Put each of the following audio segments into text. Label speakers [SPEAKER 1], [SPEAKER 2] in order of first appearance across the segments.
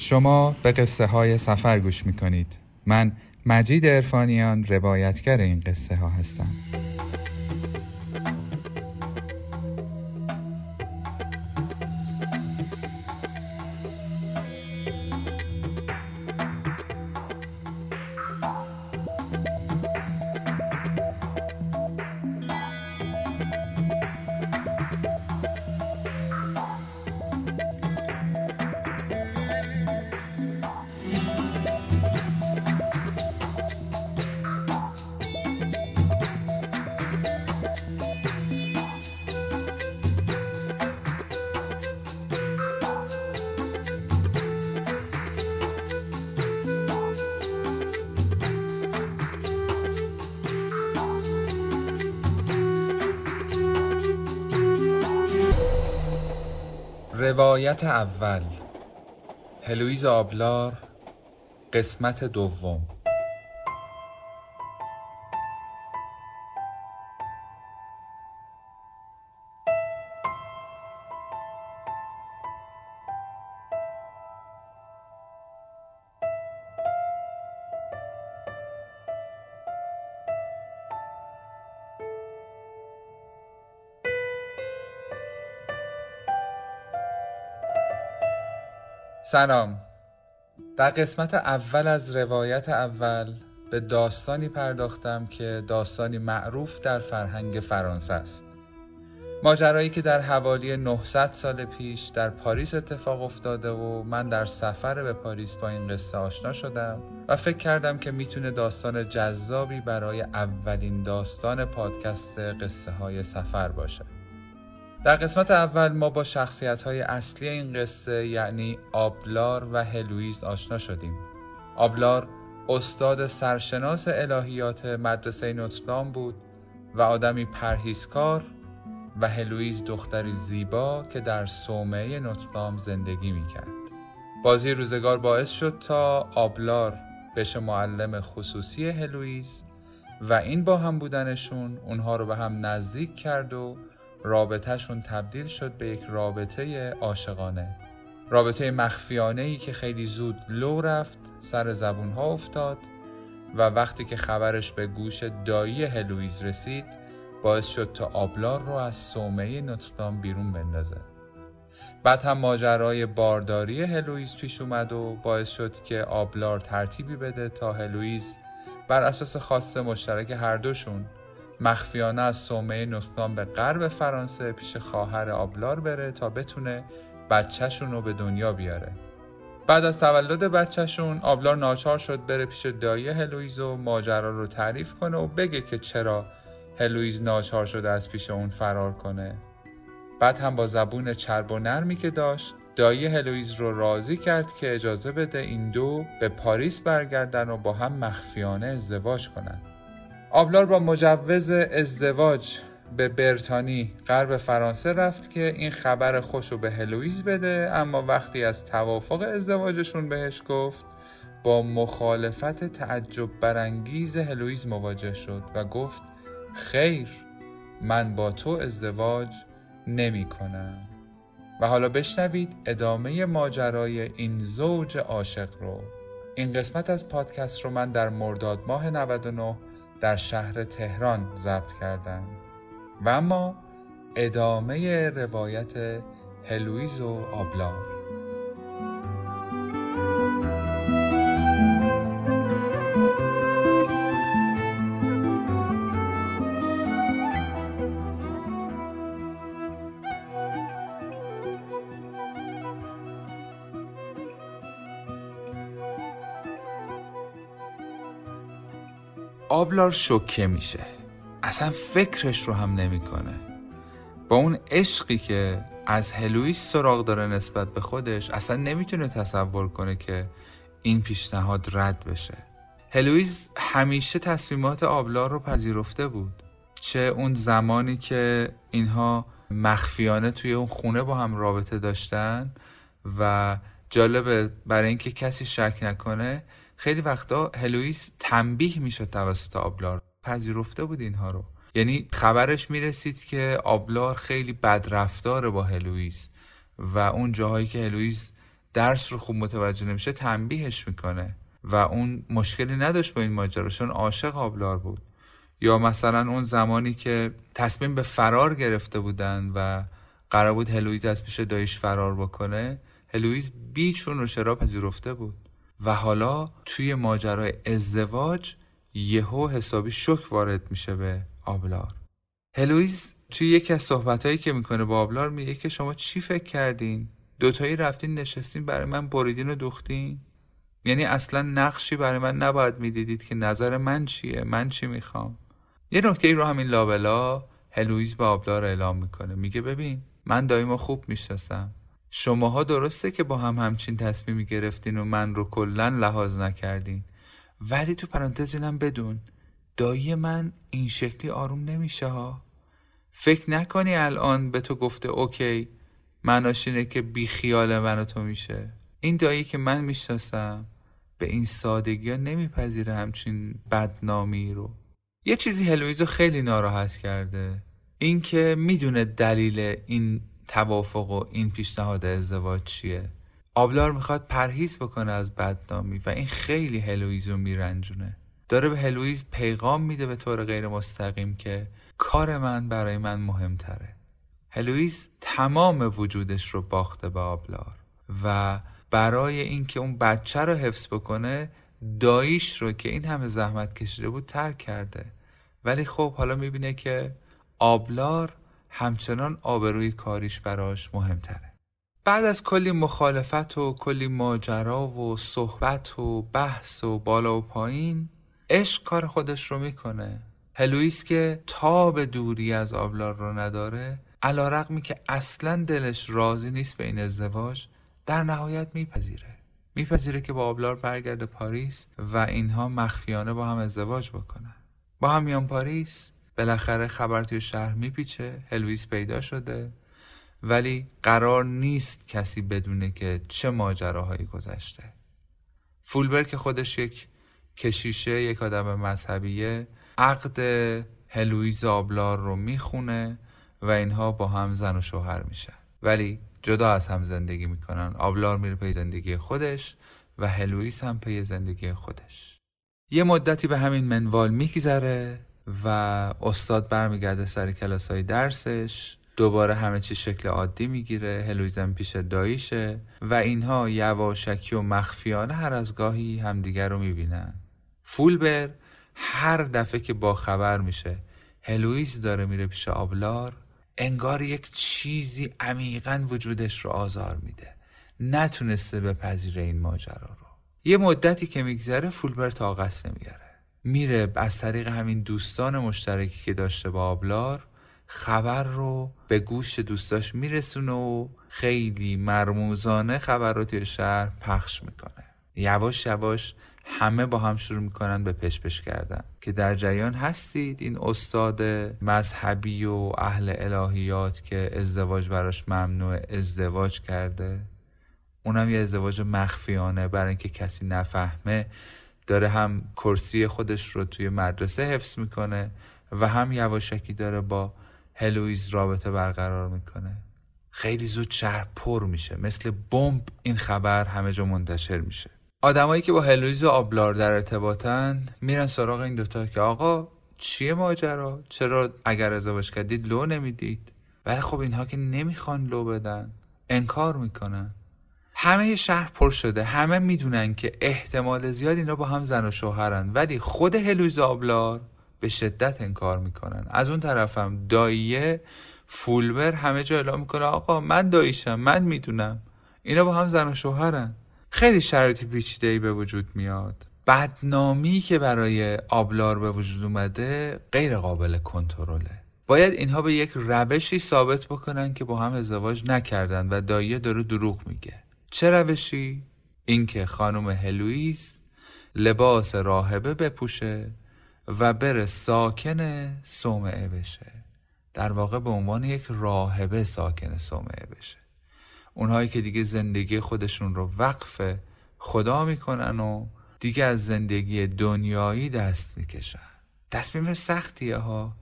[SPEAKER 1] شما به قصه های سفر گوش می کنید من مجید ارفانیان روایتگر این قصه ها هستم. روایت اول. هلویز آبلار قسمت دوم. سلام. در قسمت اول از روایت اول به داستانی پرداختم که داستانی معروف در فرهنگ فرانسه است. ماجرایی که در حوالی 900 سال پیش در پاریس اتفاق افتاده و من در سفر به پاریس با این قصه آشنا شدم و فکر کردم که می‌تونه داستان جذابی برای اولین داستان پادکست قصه های سفر باشه. در قسمت اول ما با شخصیت های اصلی این قصه یعنی آبلار و هلویز آشنا شدیم. آبلار استاد سرشناس الهیات مدرسه نوتردام بود و آدمی پرهیزکار و هلویز دختری زیبا که در صومعه نوتردام زندگی می‌کرد. بازی روزگار باعث شد تا آبلار بشه معلم خصوصی هلویز و این با هم بودنشون اونها رو به هم نزدیک کرد و رابطهشون تبدیل شد به یک رابطه عاشقانه. رابطه مخفیانه ای که خیلی زود لو رفت سر زبون ها افتاد و وقتی که خبرش به گوش دایی هلویز رسید باعث شد تا آبلار رو از صومعه نوتردام بیرون بندازه. بعد هم ماجرای بارداری هلویز پیش اومد و باعث شد که آبلار ترتیبی بده تا هلویز بر اساس خواسته مشترک هر دوشون مخفیانه از صومعه نوستان به غرب فرانسه پیش خواهر آبلار بره تا بتونه بچهشون رو به دنیا بیاره بعد از تولد بچهشون آبلار ناچار شد بره پیش دایی هلویز و ماجرا رو تعریف کنه و بگه که چرا هلویز ناچار شده از پیش اون فرار کنه بعد هم با زبون چرب و نرمی که داشت دایی هلویز رو راضی کرد که اجازه بده این دو به پاریس برگردن و با هم مخفیانه ازدواج کنند. آبلار با مجوز ازدواج به برتانی غرب فرانسه رفت که این خبر خوش رو به هلویز بده اما وقتی از توافق ازدواجشون بهش گفت با مخالفت تعجب برانگیز هلویز مواجه شد و گفت خیر من با تو ازدواج نمی کنم. و حالا بشنوید ادامه ماجرای این زوج عاشق رو. این قسمت از پادکست رو من در مرداد ماه 99 در شهر تهران ضبط کردم و اما ادامه روایت هلویز و آبلار آبلار شوکه میشه. اصلا فکرش رو هم نمی‌کنه. با اون عشقی که از هلویس سراغ داره نسبت به خودش اصلا نمی‌تونه تصور کنه که این پیشنهاد رد بشه. هلویز همیشه تصمیمات آبلار رو پذیرفته بود. چه اون زمانی که اینها مخفیانه توی اون خونه با هم رابطه داشتن و جالبه برای اینکه کسی شک نکنه خیلی وقتا هلویس تنبیه می‌شد توسط آبلار. پذیرفته بود اینها رو. یعنی خبرش می‌رسید که آبلار خیلی بدرفتاره با هلویس و اون جاهایی که هلویس درس رو خوب متوجه نمیشه تنبیهش می‌کنه و اون مشکلی نداشت با این ماجرا چون عاشق آبلار بود. یا مثلا اون زمانی که تصمیم به فرار گرفته بودن و قرار بود هلویز از پیش دایش فرار بکنه هلویز بیچون رو شرا پذیرفته بود. و حالا توی ماجرای ازدواج یهو حسابی شک وارد میشه به آبلار. هلویز توی یکی از صحبتهایی که می‌کنه با آبلار میگه که شما چی فکر کردین؟ دوتایی رفتین نشستین برای من بریدین و دوختین؟ یعنی اصلا نقشی برای من نباید می‌دیدید که نظر من چیه؟ من چی می‌خوام؟ یه نکته ای رو همین لابلا هلویز با آبلار اعلام می‌کنه. میگه ببین من دایما خوب می‌شناسم. شماها درسته که با هم همچین تصمیمی گرفتین و من رو کلا لحاظ نکردین. ولی تو پرانتز اینم بدون دایی من این شکلی آروم نمیشه ها فکر نکنی الان به تو گفته اوکی معناش اینه که بی خیال من و تو میشه. این دایی که من می‌شناسم به این سادگی ها نمیپذیره همچین بدنامی رو. یه چیزی هلویزو خیلی ناراحت کرده. اینکه می‌دونه دلیل این توافق و این پیشنهاد ازدواج چیه؟ آبلار می‌خواد پرهیز بکنه از بدنامی و این خیلی هلویزو میرنجونه. داره به هلویز پیغام میده به طور غیر مستقیم که کار من برای من مهمتره. هلویز تمام وجودش رو باخته به آبلار و برای اینکه اون بچه رو حفظ بکنه داییش رو که این همه زحمت کشیده بود ترک کرده. ولی خب حالا می‌بینه که آبلار همچنان آبروی کاریش براش مهمتره. بعد از کلی مخالفت و کلی ماجرا و صحبت و بحث و بالا و پایین عشق کار خودش رو می‌کنه. هلویس که تا به دوری از آبلار رو نداره علا رقمی که اصلا دلش راضی نیست به این ازدواج در نهایت میپذیره. میپذیره که با آبلار برگرده پاریس و اینها مخفیانه با هم ازدواج بکنن. با هم میان پاریس بالاخره خبر توی شهر میپیچه هلویس پیدا شده. ولی قرار نیست کسی بدونه که چه ماجراهایی گذشته. فولبر که خودش یک کشیشه یک آدم مذهبیه. عقد هلویز آبلار رو می‌خونه و اینها با هم زن و شوهر میشن. ولی جدا از هم زندگی می‌کنن. آبلار میره پی زندگی خودش و هلویس هم پی زندگی خودش. یه مدتی به همین منوال میگذره. و استاد برمیگرده سر کلاس های درسش. دوباره همه چی شکل عادی می‌گیره هلویزم پیش داییشه و اینها یواشکی و مخفیانه هر از گاهی همدیگر رو می‌بینن. فولبر هر دفعه که با خبر میشه هلویز داره میره پیش آبلار انگار یک چیزی عمیقا وجودش رو آزار میده. نتونسته بپذیره این ماجرا رو. یه مدتی که میگذره فولبر طاقت نمیگره میره از طریق همین دوستان مشترکی که داشته با آبلار خبر رو به گوش دوستاش میرسونه و خیلی مرموزانه خبر رو توی شهر پخش می‌کنه. یواش یواش همه با هم شروع می‌کنن به پش کردن. که در جریان هستید این استاد مذهبی و اهل الهیات که ازدواج براش ممنوع ازدواج کرده. اونم یه ازدواج مخفیانه برای اینکه کسی نفهمه. داره هم کرسی خودش رو توی مدرسه حفظ می‌کنه و هم یواشکی داره با هلویز رابطه برقرار می‌کنه. خیلی زود شهر پر میشه. مثل بمب این خبر همه جا منتشر میشه. آدمایی که با هلویز و آبلار در ارتباطن میرن سراغ این دوتا که آقا چیه ماجرا؟ چرا اگر ازدواج کردید لو نمی‌دید؟ ولی خب اینها که نمی‌خوان لو بدن انکار می‌کنن. همه شهر پر شده. همه می‌دونن که احتمال زیاد اینا با هم زن و شوهرن. ولی خود هلویز آبلار به شدت انکار می‌کنن. از اون طرفم داییه فولبر همه جا اعلام می‌کنه آقا من داییشم من می‌دونم. اینا با هم زن و شوهرن. خیلی شرایطی پیچیده به وجود میاد. بدنامی که برای آبلار به وجود اومده غیر قابل کنترله. باید اینها به یک روشی ثابت بکنن که با هم ازدواج نکردن و داییه داره دروغ میگه. چه روشی؟ اینکه خانم هلویز لباس راهبه بپوشه و بره ساکن صومعه بشه. در واقع به عنوان یک راهبه ساکن صومعه بشه. اونهایی که دیگه زندگی خودشون رو وقف خدا می‌کنن و دیگه از زندگی دنیایی دست می‌کشن. تصمیم سختیه ها.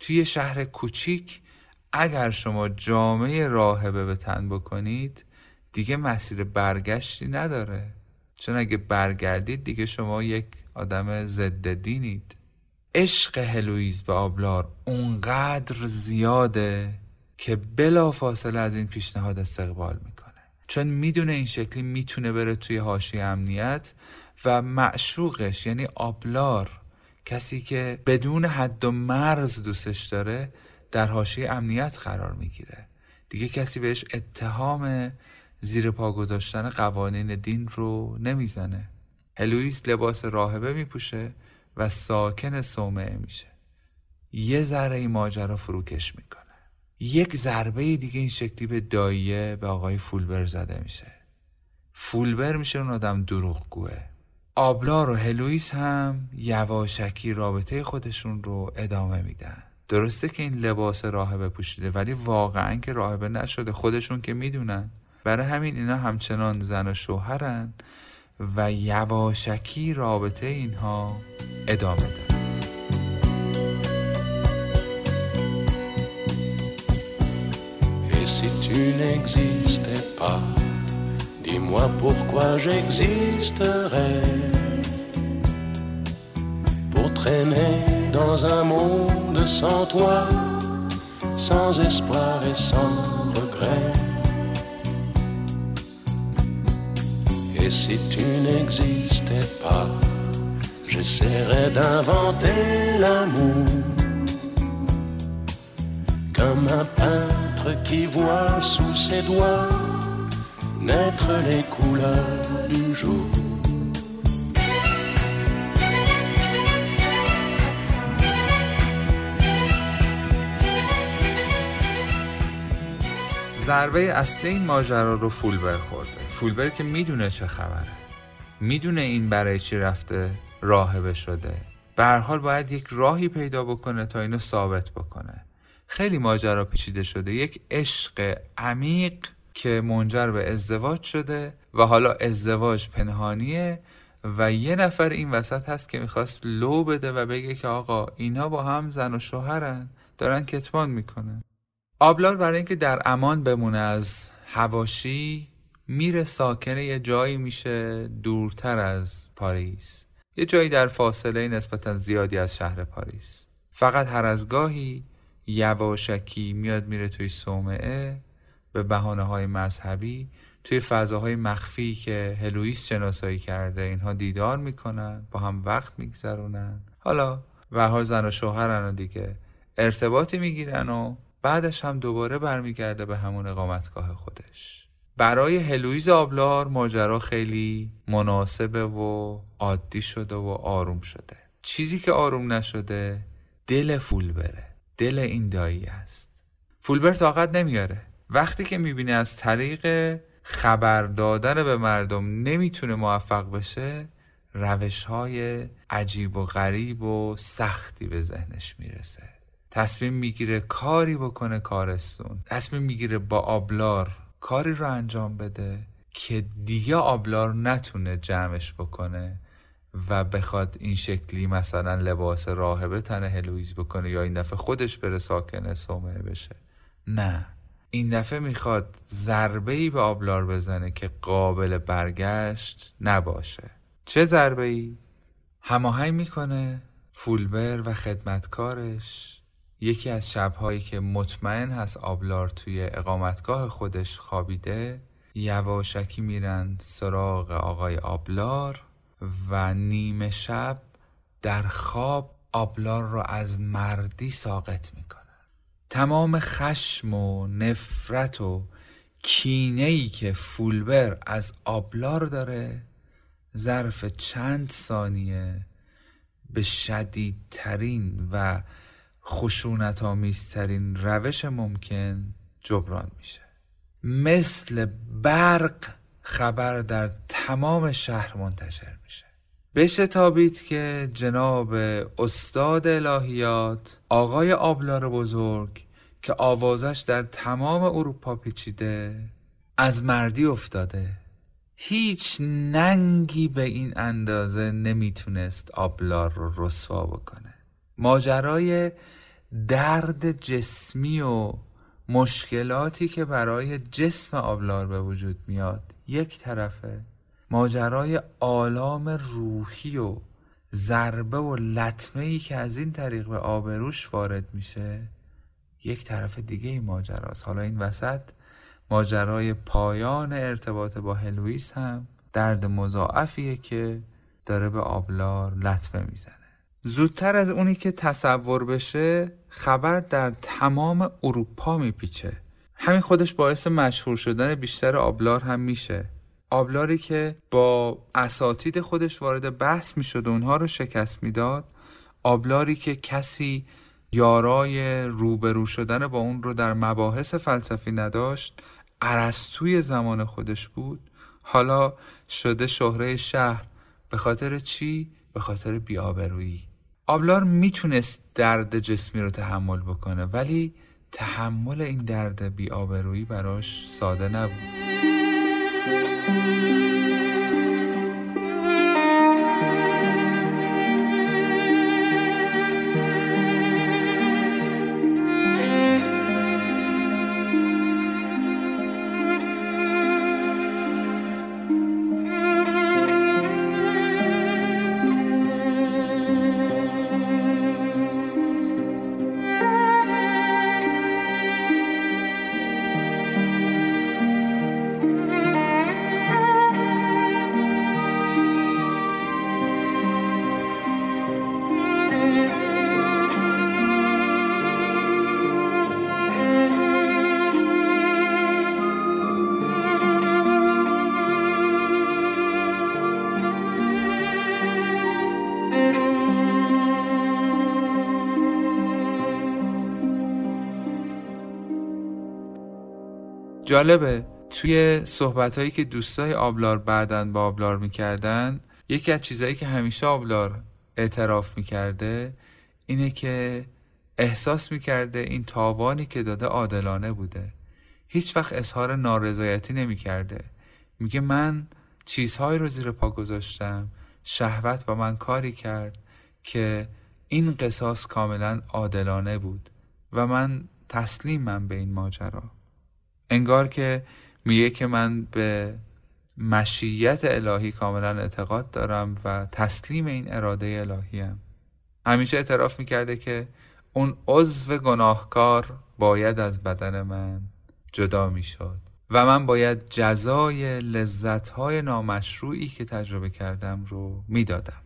[SPEAKER 1] توی شهر کوچیک اگر شما جامعه راهبه به تن بکنید دیگه مسیر برگشتی نداره. چون اگه برگردید دیگه شما یک آدم ضد دینید. عشق هلویز به آبلار اونقدر زیاده که بلا فاصله از این پیشنهاد استقبال می‌کنه. چون می‌دونه این شکلی می‌تونه بره توی هاشی امنیت و معشوقش یعنی آبلار کسی که بدون حد و مرز دوستش داره در حاشیه امنیت قرار می‌گیره. دیگه کسی بهش اتهام زیر پا گذاشتن قوانین دین رو نمی‌زنه. هلویس لباس راهبه میپوشه و ساکن صومعه میشه. یه ذره این ماجرا فروکش می‌کنه. یک ضربه دیگه این شکلی به داییه به آقای فولبر زده میشه. فولبر میشه اون آدم دروغگوه. آبلار و هلویس هم یواشکی رابطه خودشون رو ادامه میدن. درسته که این لباس راهبه پوشیده ولی واقعا که راهبه نشده. خودشون که می‌دونن. برای همین اینا همچنان زن و شوهرن و یواشکی رابطه اینها ادامه داره
[SPEAKER 2] Et si tu n'existais pas, dis-moi pourquoi j'existerais. Pour traîner dans un monde sans toi, sans espoir et sans regret. Et si tu n'existais pas, j'essaierais d'inventer l'amour. Comme un peintre qui voit sous ses doigts naître les couleurs du jour.
[SPEAKER 1] ضربه اصلی این ماجرا رو فولبر خورده فولبر که می‌دونه چه خبره. می‌دونه این برای چی رفته راهبه شده. به هر حال باید یک راهی پیدا بکنه تا اینو ثابت بکنه. خیلی ماجرا پیچیده شده. یک عشق عمیق که منجر به ازدواج شده و حالا ازدواج پنهانیه و یه نفر این وسط هست که می‌خواست لو بده و بگه که آقا اینا با هم زن و شوهرن. دارن کتمان می‌کنن. آبلار برای اینکه در امان بمونه از هواشی میره ساکن یه جایی میشه دورتر از پاریس. یه جایی در فاصله نسبتا زیادی از شهر پاریس. فقط هر از گاهی یواشکی میاد میره توی صومعه به بحانه های مذهبی توی فضاهای مخفی که هلویس شناسایی کرده. اینها دیدار می‌کنن با هم وقت میگذرونن. حالا و زن و شوهرن دیگه ارتباطی می‌گیرن و بعدش هم دوباره برمیگرده به همون اقامتگاه خودش. برای هلویز آبلار ماجرا خیلی مناسبه و عادی شده و آروم شده. چیزی که آروم نشده دل فولبره. دل این دایی است. فولبر طاقت نمیاره. وقتی که می‌بینه از طریق خبر دادن به مردم نمی‌تونه موفق بشه روش های عجیب و غریب و سختی به ذهنش می‌رسه. تصمیم می‌گیره کاری بکنه کارستون. تصمیم می‌گیره با آبلار کاری رو انجام بده که دیگه آبلار نتونه جمعش بکنه و بخواد این شکلی مثلا لباس راهبه تن هلویز بکنه یا این دفعه خودش بره ساکن سومه بشه. نه. این دفعه می‌خواد ضربه ای به آبلار بزنه که قابل برگشت نباشه. چه ضربه ای؟ هماهنگ می‌کنه فولبر و خدمتکارش. یکی از شبهایی که مطمئن هست آبلار توی اقامتگاه خودش خوابیده یواشکی میرن سراغ آقای آبلار و نیمه شب در خواب آبلار رو از مردی ساقط می‌کنن. تمام خشم و نفرت و که فولبر از آبلار داره ظرف چند ثانیه به شدیدترین و خشونت آمیزترین روش ممکن جبران میشه. مثل برق خبر در تمام شهر منتشر میشه. بشتابید که جناب استاد الهیات آقای آبلار بزرگ که آوازش در تمام اروپا پیچیده از مردی افتاده. هیچ ننگی به این اندازه نمی‌تونست آبلار رو رسوا بکنه. ماجرای درد جسمی و مشکلاتی که برای جسم آبلار به وجود میاد یک طرفه. ماجرای آلام روحی و ضربه و لطمه ای که از این طریق به آبروش وارد میشه یک طرف دیگه این ماجراست. حالا این وسط ماجرای پایان ارتباط با هلویس هم درد مضاعفیه که داره به آبلار لطمه می‌زنه. زودتر از اونی که تصور بشه خبر در تمام اروپا میپیچه. همین خودش باعث مشهور شدن بیشتر آبلار هم میشه. آبلاری که با اساتید خودش وارد بحث می‌شد و اونها رو شکست می‌داد آبلاری که کسی یارای روبرو شدن با اون رو در مباحث فلسفی نداشت عرستوی زمان خودش بود. حالا شده شهره شهر. به خاطر چی؟ به خاطر بیابرویی. آبلار می‌تونست درد جسمی رو تحمل بکنه ولی تحمل این درد بیابرویی براش ساده نبود. جالبه. توی صحبت هایی که دوستای آبلار بعدن با آبلار می‌کردن یکی از چیزهایی که همیشه آبلار اعتراف می‌کرده اینه که احساس می‌کرده این تاوانی که داده عادلانه بوده. هیچ وقت اظهار نارضایتی نمی‌کرده. میگه من چیزهایی رو زیر پا گذاشتم. شهوت با من کاری کرد که این قصاص کاملا عادلانه بود و من تسلیمم به این ماجرا. انگار که میگه که من به مشیت الهی کاملا اعتقاد دارم و تسلیم این اراده الهی هم. همیشه اعتراف می‌کرده که اون عضو گناهکار باید از بدن من جدا می‌شد و من باید جزای لذتهای نامشروعی که تجربه کردم رو می‌دادم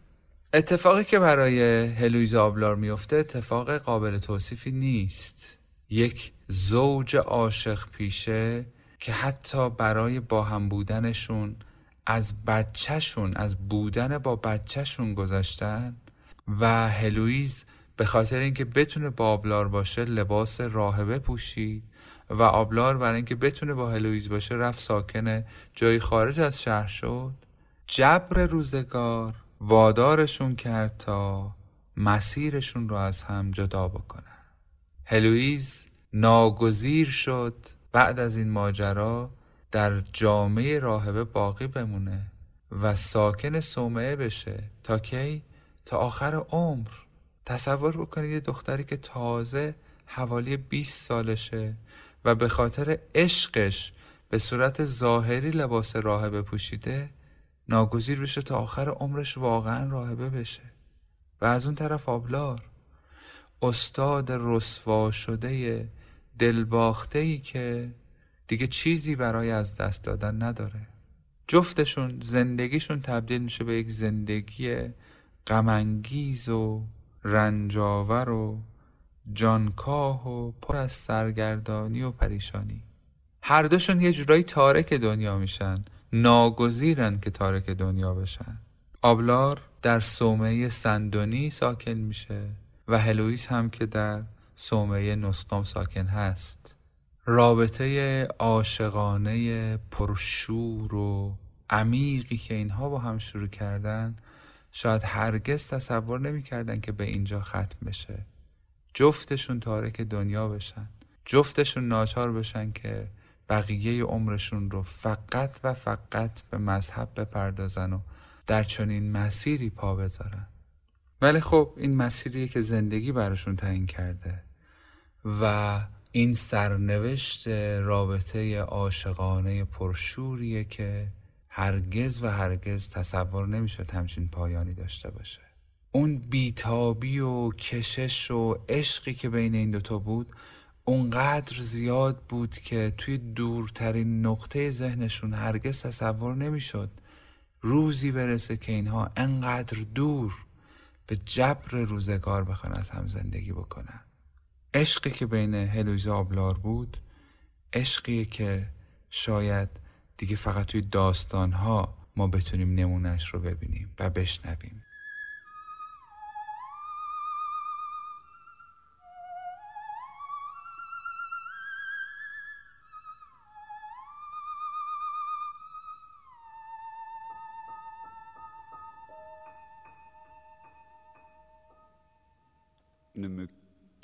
[SPEAKER 1] اتفاقی که برای هلویز آبلار میفته اتفاق قابل توصیفی نیست یک زوج عاشق پیشه که حتی برای با هم بودنشون از بچهشون از بودن با بچهشون گذاشتن و هلویز به خاطر اینکه بتونه با آبلار باشه لباس راهبه پوشید و آبلار برای اینکه بتونه با هلویز باشه رفت ساکن جای خارج از شهر شد. جبر روزگار وادارشون کرد تا مسیرشون رو از هم جدا بکنن. هلویز ناگزیر شد بعد از این ماجرا در جامعه راهبه باقی بمونه و ساکن صومعه بشه تا کی؟ تا آخر عمر. تصور بکنید یه دختری که تازه حوالی 20 سالشه و به خاطر عشقش به صورت ظاهری لباس راهبه پوشیده ناگزیر بشه تا آخر عمرش واقعا راهبه بشه. و از اون طرف آبلار. استاد رسوا شده دلباخته ای که دیگه چیزی برای از دست دادن نداره. جفتشون زندگیشون تبدیل میشه به یک زندگی غمانگیز و رنجاور و جانکاه و پر از سرگردانی و پریشانی. هر دوشون یه جورایی تارک دنیا میشن. ناگزیرن که تارک دنیا بشن. آبلار در صومعه سندونی ساکن میشه و هلویس هم که در سومه نستام ساکن هست. رابطه عاشقانه پرشور و عمیقی که اینها با هم شروع کردن شاید هرگز تصور نمی‌کردن که به اینجا ختم بشه. جفتشون تارک دنیا بشن. جفتشون ناچار بشن که بقیه عمرشون رو فقط و فقط به مذهب بپردازن و در چنین مسیری پا بذارن. ولی خب این مسیری که زندگی براشون تعیین کرده. و این سرنوشت رابطه عاشقانه پرشوریه که هرگز و هرگز تصور نمی‌شد همچین پایانی داشته باشه. اون بیتابی و کشش و عشقی که بین این دوتا بود اونقدر زیاد بود که توی دورترین نقطه ذهنشون هرگز تصور نمی‌شد روزی برسه که اینها انقدر دور به جبر روزگار بخوان از هم زندگی بکنن. عشقی که بین هلویز آبلار بود عشقی که شاید دیگه فقط توی داستانها ما بتونیم نمونش رو ببینیم و بشنویم.
[SPEAKER 3] Ne me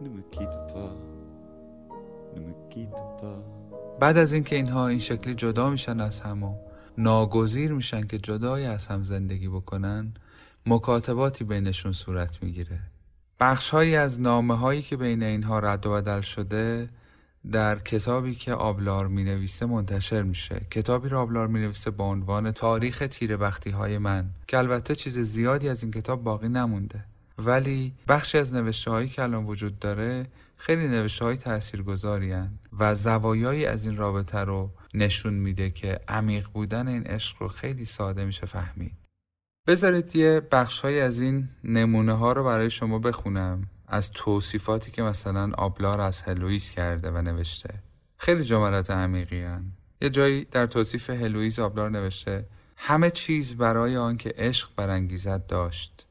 [SPEAKER 3] Ne me quitte pas. Ne me quitte pas.
[SPEAKER 1] بعد از اینکه اینها این شکلی جدا میشن از هم و ناگزیر میشن که جدای از هم زندگی بکنن مکاتباتی بینشون صورت می‌گیره بخشهایی از نامه هایی که بین اینها رد و بدل شده در کتابی که آبلار می نویسه منتشر میشه کتابی را آبلار می نویسه با عنوان تاریخ تیر بختی های من که البته چیز زیادی از این کتاب باقی نمونده ولی بخشی از نوشته هایی که الان وجود داره خیلی نوشته های تأثیر و زوایایی از این رابطه رو نشون میده که عمیق بودن این عشق رو خیلی ساده میشه فهمید. بذارید یه بخش های از این نمونه ها رو برای شما بخونم از توصیفاتی که مثلا آبلار از هلویز کرده و نوشته. خیلی جملات عمیقی هن. یه جایی در توصیف هلویز آبلار نوشته همه چیز برای آنکه عشق برانگیزد داشت.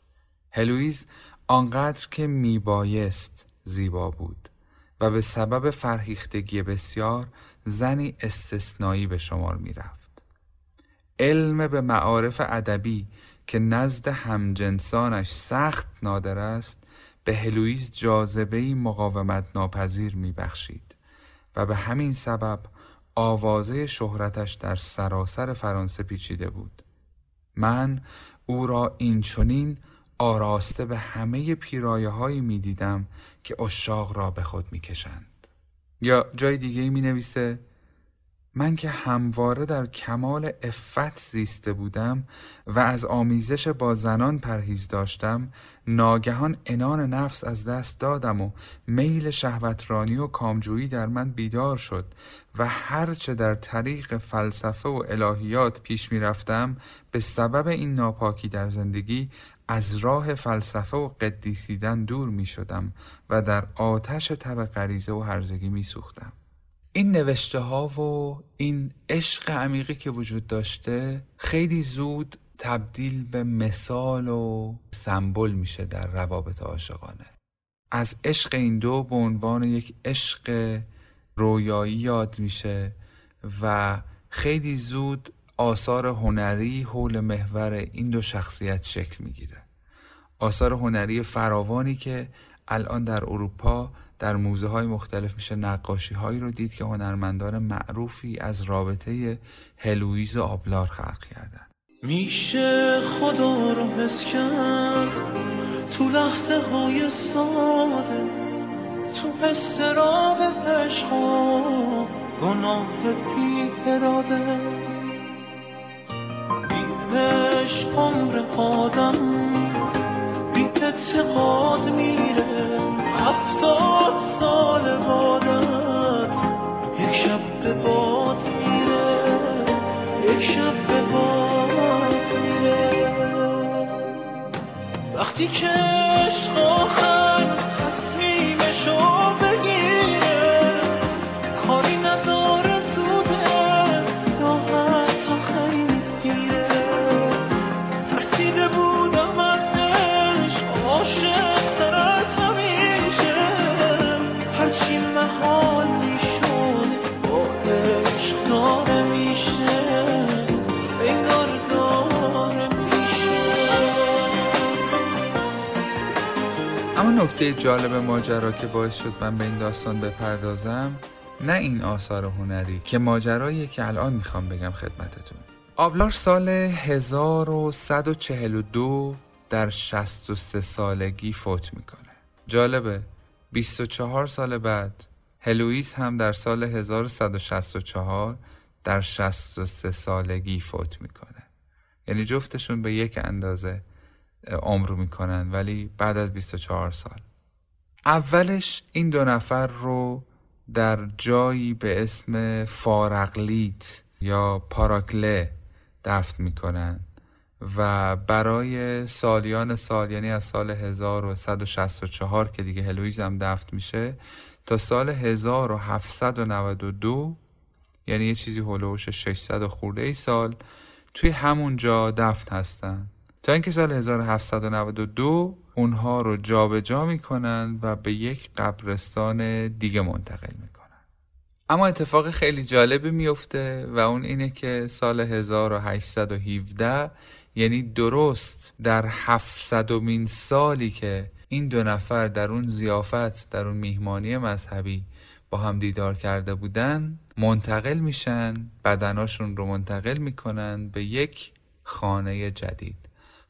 [SPEAKER 1] هلویز آنقدر که میبایست زیبا بود و به سبب فرهیختگی بسیار زنی استثنایی به شمار می‌رفت. علم به معارف ادبی که نزد همجنسانش سخت نادر است به هلویز جاذبه مقاومت ناپذیر میبخشید و به همین سبب آوازه شهرتش در سراسر فرانسه پیچیده بود من او را اینچنین آراسته به همه پیرایه هایی می دیدم که اشاق را به خود می کشند. یا جای دیگه می نویسه من که همواره در کمال افت زیسته بودم و از آمیزش با زنان پرهیز داشتم ناگهان انان نفس از دست دادم و میل شهوترانی و کامجویی در من بیدار شد و هرچه در طریق فلسفه و الهیات پیش می رفتم به سبب این ناپاکی در زندگی از راه فلسفه و قدیسیدن دور می شدم و در آتش تب غریزه و هرزگی می سوختم. این نوشته ها و این عشق عمیقی که وجود داشته خیلی زود تبدیل به مثال و سمبل میشه در روابط عاشقانه از عشق این دو به عنوان یک عشق رویایی یاد میشه و خیلی زود آثار هنری حول محور این دو شخصیت شکل می‌گیره. آثار هنری فراوانی که الان در اروپا در موزه های مختلف میشه نقاشی هایی رو دید که هنرمندان معروفی از رابطه هلویز آبلار خلق کردن.
[SPEAKER 4] میشه خدا رو حس کرد تو لحظه های ساده تو استراب عشق گناه بی اراده. عشق عمر آدم بی اعتقاد میره. هفتاد سال بادت یک شب به باد میره. یک شب به باد میره. وقتی که عشق آخر تصمیمشو
[SPEAKER 1] نکته جالب ماجرا که باعث شد من به این داستان بپردازم نه این آثار هنری که ماجرایی که الان می‌خوام بگم خدمتتون. آبلار سال 1142 در 63 سالگی فوت می‌کنه. جالبه 24 سال بعد هلوئیس هم در سال 1164 در 63 سالگی فوت می‌کنه. یعنی جفتشون به یک اندازه عمر می‌کنن ولی بعد از 24 سال. اولش این دو نفر رو در جایی به اسم فارقلیت یا پاراکله دفن می‌کنن و برای سالیان سال یعنی از سال 1164 که دیگه هلویز هم دفن میشه تا سال 1792 یعنی یه چیزی هلوش 600 خورده ای سال توی همون جا دفن هستن. تا اینکه سال 1792 اونها رو جابجا جا می‌کنن و به یک قبرستان دیگه منتقل می‌کنن اما اتفاق خیلی جالبی میفته و اون اینه که سال 1817 یعنی درست در هفتصدمین سالی که این دو نفر در اون زیافت در اون میهمانی مذهبی با هم دیدار کرده بودن منتقل میشن بدناشون رو منتقل می‌کنن به یک خانه جدید.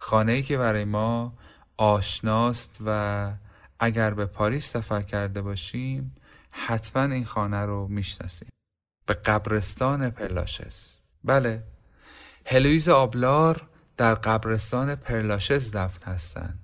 [SPEAKER 1] خانه ای که برای ما آشناست و اگر به پاریس سفر کرده باشیم حتما این خانه رو می‌شناسیم. به قبرستان پرلاشس. بله. هلویز آبلار در قبرستان پرلاشز دفن هستند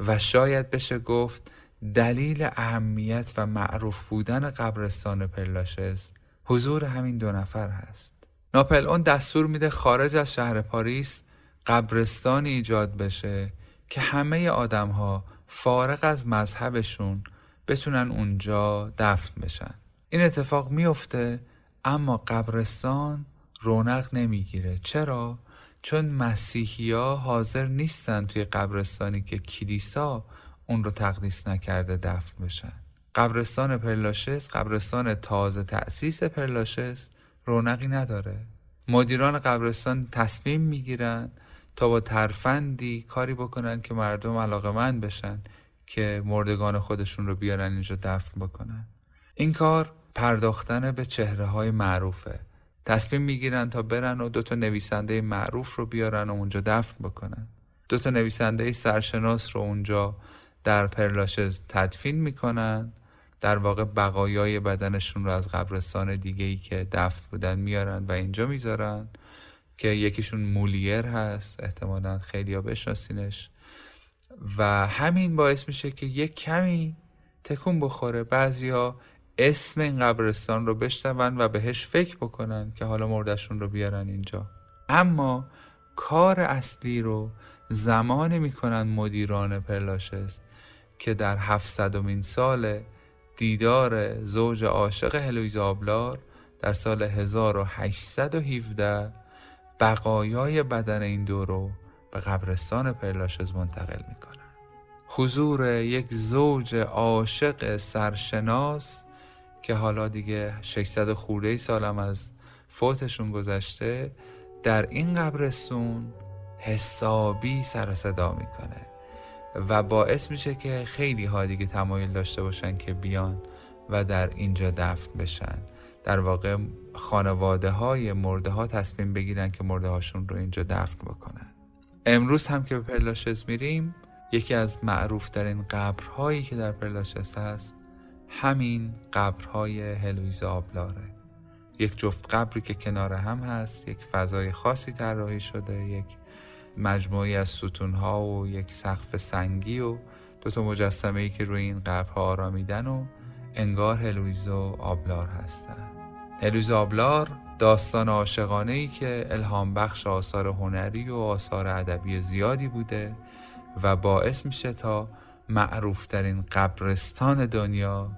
[SPEAKER 1] و شاید بشه گفت دلیل اهمیت و معروف بودن قبرستان پرلاشز حضور همین دو نفر هست. ناپل اون دستور میده خارج از شهر پاریس قبرستانی ایجاد بشه که همه آدم ها فارغ از مذهبشون بتونن اونجا دفن بشن. این اتفاق میفته اما قبرستان رونق نمی‌گیره. چرا؟ چون مسیحی ها حاضر نیستن توی قبرستانی که کلیسا اون رو تقدیس نکرده دفن بشن. قبرستان پرلاشس قبرستان تازه تأسیس پرلاشس رونقی نداره. مدیران قبرستان تصمیم می‌گیرن تا با ترفندی کاری بکنن که مردم علاقه من بشن که مردگان خودشون رو بیارن اینجا دفن بکنن. این کار پرداختن به چهره های معروفه. تصمیم می‌گیرن تا برن و دوتا نویسنده معروف رو بیارن و اونجا دفن بکنن. دوتا نویسنده سرشناس رو اونجا در پرلاشز تدفین می‌کنن. در واقع بقایای بدنشون رو از قبرستان دیگه که دفن بودن میارن و اینجا می‌ذارن. که یکیشون مولیر هست احتمالا خیلی ها بشناسینش. و همین باعث میشه که یک کمی تکون بخوره. بعضیا اسم این قبرستان رو بشنون و بهش فکر بکنن که حالا مردشون رو بیارن اینجا. اما کار اصلی رو زمانی می‌کنن مدیران پرلاشس که در هفتصدمین سال دیدار زوج عاشق هلویز آبلار در سال 1817 بقایای بدن این دو رو به قبرستان پرلاشز منتقل می‌کنن. حضور یک زوج عاشق سرشناس که حالا دیگه 600 خورده سالم از فوتشون گذشته در این قبرستون حسابی سر صدا می‌کنه و باعث میشه که خیلی ها دیگه تمایل داشته باشن که بیان و در اینجا دفن بشن. در واقع خانواده های مرده ها تصمیم بگیرن که مرده هاشون رو اینجا دفن بکنن. امروز هم که به پرلاشز میریم یکی از معروف ترین قبرهایی که در پرلاشز هست همین قبرهای هلویز آبلاره. یک جفت قبری که کنار هم هست یک فضای خاصی طراحی شده یک مجموعی از ستونها و یک سقف سنگی و دو تا مجسمه ای که روی این قبرها آرامیدن و انگار هلویز و آبلار هستن. هلویز آبلار داستان عاشقانه ای که الهام بخش آثار هنری و آثار ادبی زیادی بوده و باعث میشه تا معروفترین قبرستان دنیا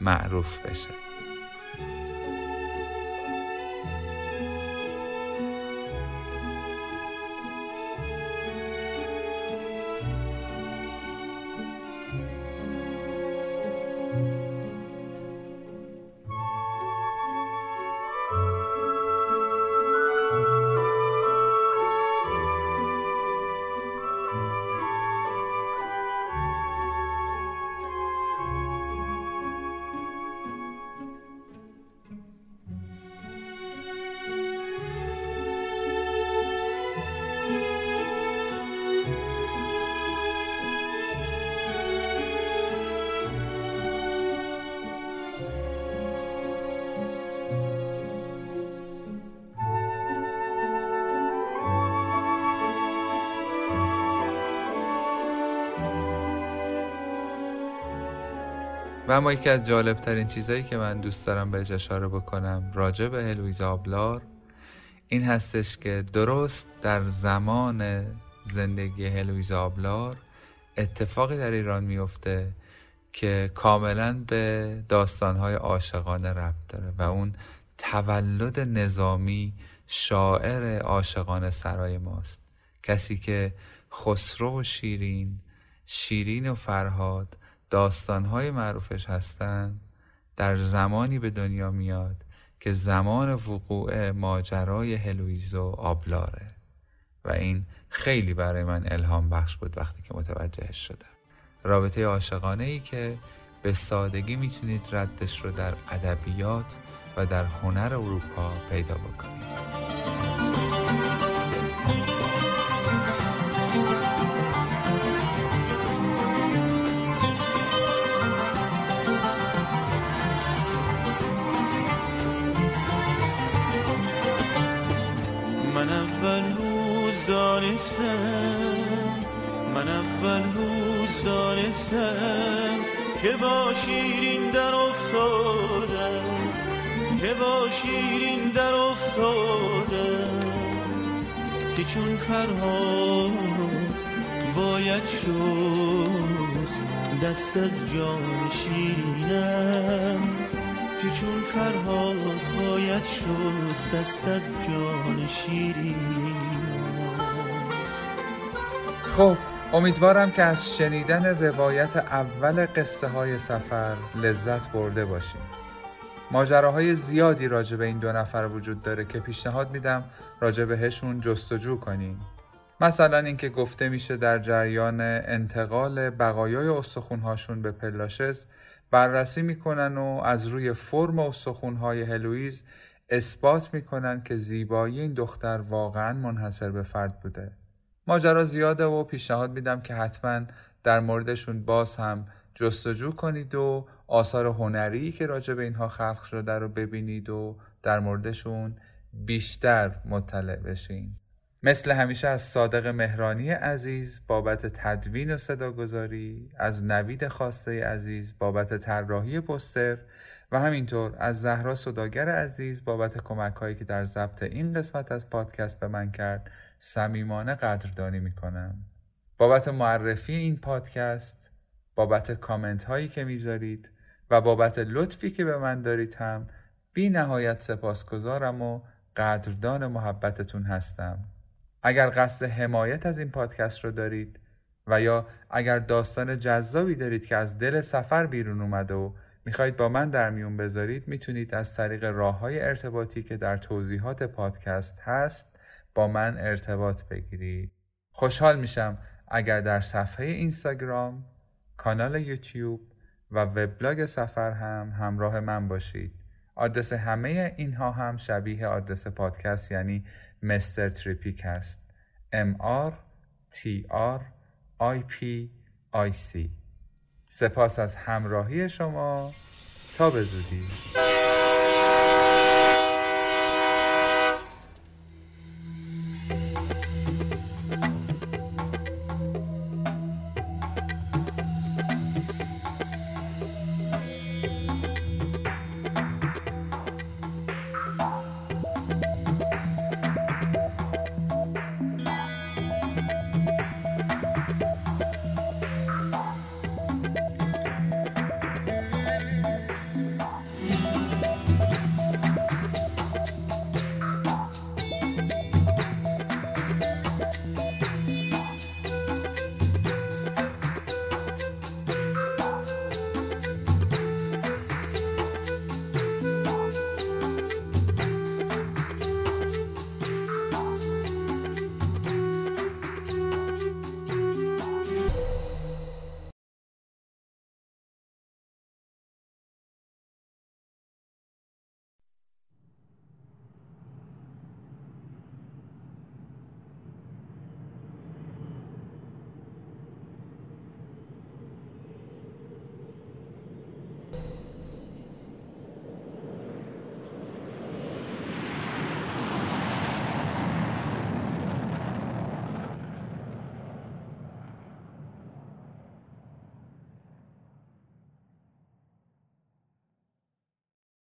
[SPEAKER 1] معروف بشه. اما یکی از جالبترین چیزهایی که من دوست دارم بهش اشاره بکنم راجع به هلویزا آبلار این هستش که درست در زمان زندگی هلویزا آبلار اتفاقی در ایران میفته که کاملا به داستانهای عاشقانه ربط داره و اون تولد نظامی شاعر عاشقانه سرای ماست. کسی که خسرو و شیرین شیرین و فرهاد داستانهای معروفش هستن در زمانی به دنیا میاد که زمان وقوع ماجرای هلویزو آبلاره. و این خیلی برای من الهام بخش بود وقتی که متوجهش شدم. رابطه عاشقانه ای که به سادگی می‌تونید ردش رو در ادبیات و در هنر اروپا پیدا بکنید.
[SPEAKER 4] دانستم. من اول روز دانستم که با شیرین در افتادم. که با شیرین در افتادم. که چون فرهاد باید شست دست از جان شیرینم. که چون فرهاد باید شست دست از جان شیرینم.
[SPEAKER 1] خب امیدوارم که از شنیدن روایت اول قصه های سفر لذت برده باشیم ماجراهای زیادی راجع به این دو نفر وجود داره که پیشنهاد میدم راجع بهشون جستجو کنیم مثلا اینکه گفته میشه در جریان انتقال بقایای استخونهاشون به پلاشز بررسی می‌کنن و از روی فرم استخونهای هلویز اثبات می‌کنن که زیبایی این دختر واقعا منحصر به فرد بوده. ماجرا زیاده و پیشنهاد میدم که حتما در موردشون باز هم جستجو کنید و آثار هنری که راجع به اینها خلق شده رو ببینید و در موردشون بیشتر مطلع بشین. مثل همیشه از صادق مهرانی عزیز بابت تدوین و صداگذاری از نوید خواسته عزیز بابت طراحی پوستر و همینطور از زهرا صداگر عزیز بابت کمک هایی که در ضبط این قسمت از پادکست به من کرد صمیمانه قدردانی می‌کنم. بابت معرفی این پادکست بابت کامنت هایی که می‌ذارید و بابت لطفی که به من دارید هم بی نهایت سپاسگزارم و قدردان محبتتون هستم. اگر قصد حمایت از این پادکست رو دارید و یا اگر داستان جذابی دارید که از دل سفر بیرون اومده و می‌خواید با من در میون بذارید می‌تونید از طریق راه های ارتباطی که در توضیحات پادکست هست با من ارتباط بگیرید. خوشحال میشم اگر در صفحه اینستاگرام کانال یوتیوب و وبلاگ سفر هم همراه من باشید. آدرس همه اینها هم شبیه آدرس پادکست یعنی مستر تریپیک است M R T R I P I C. سپاس از همراهی شما. تا به زودی.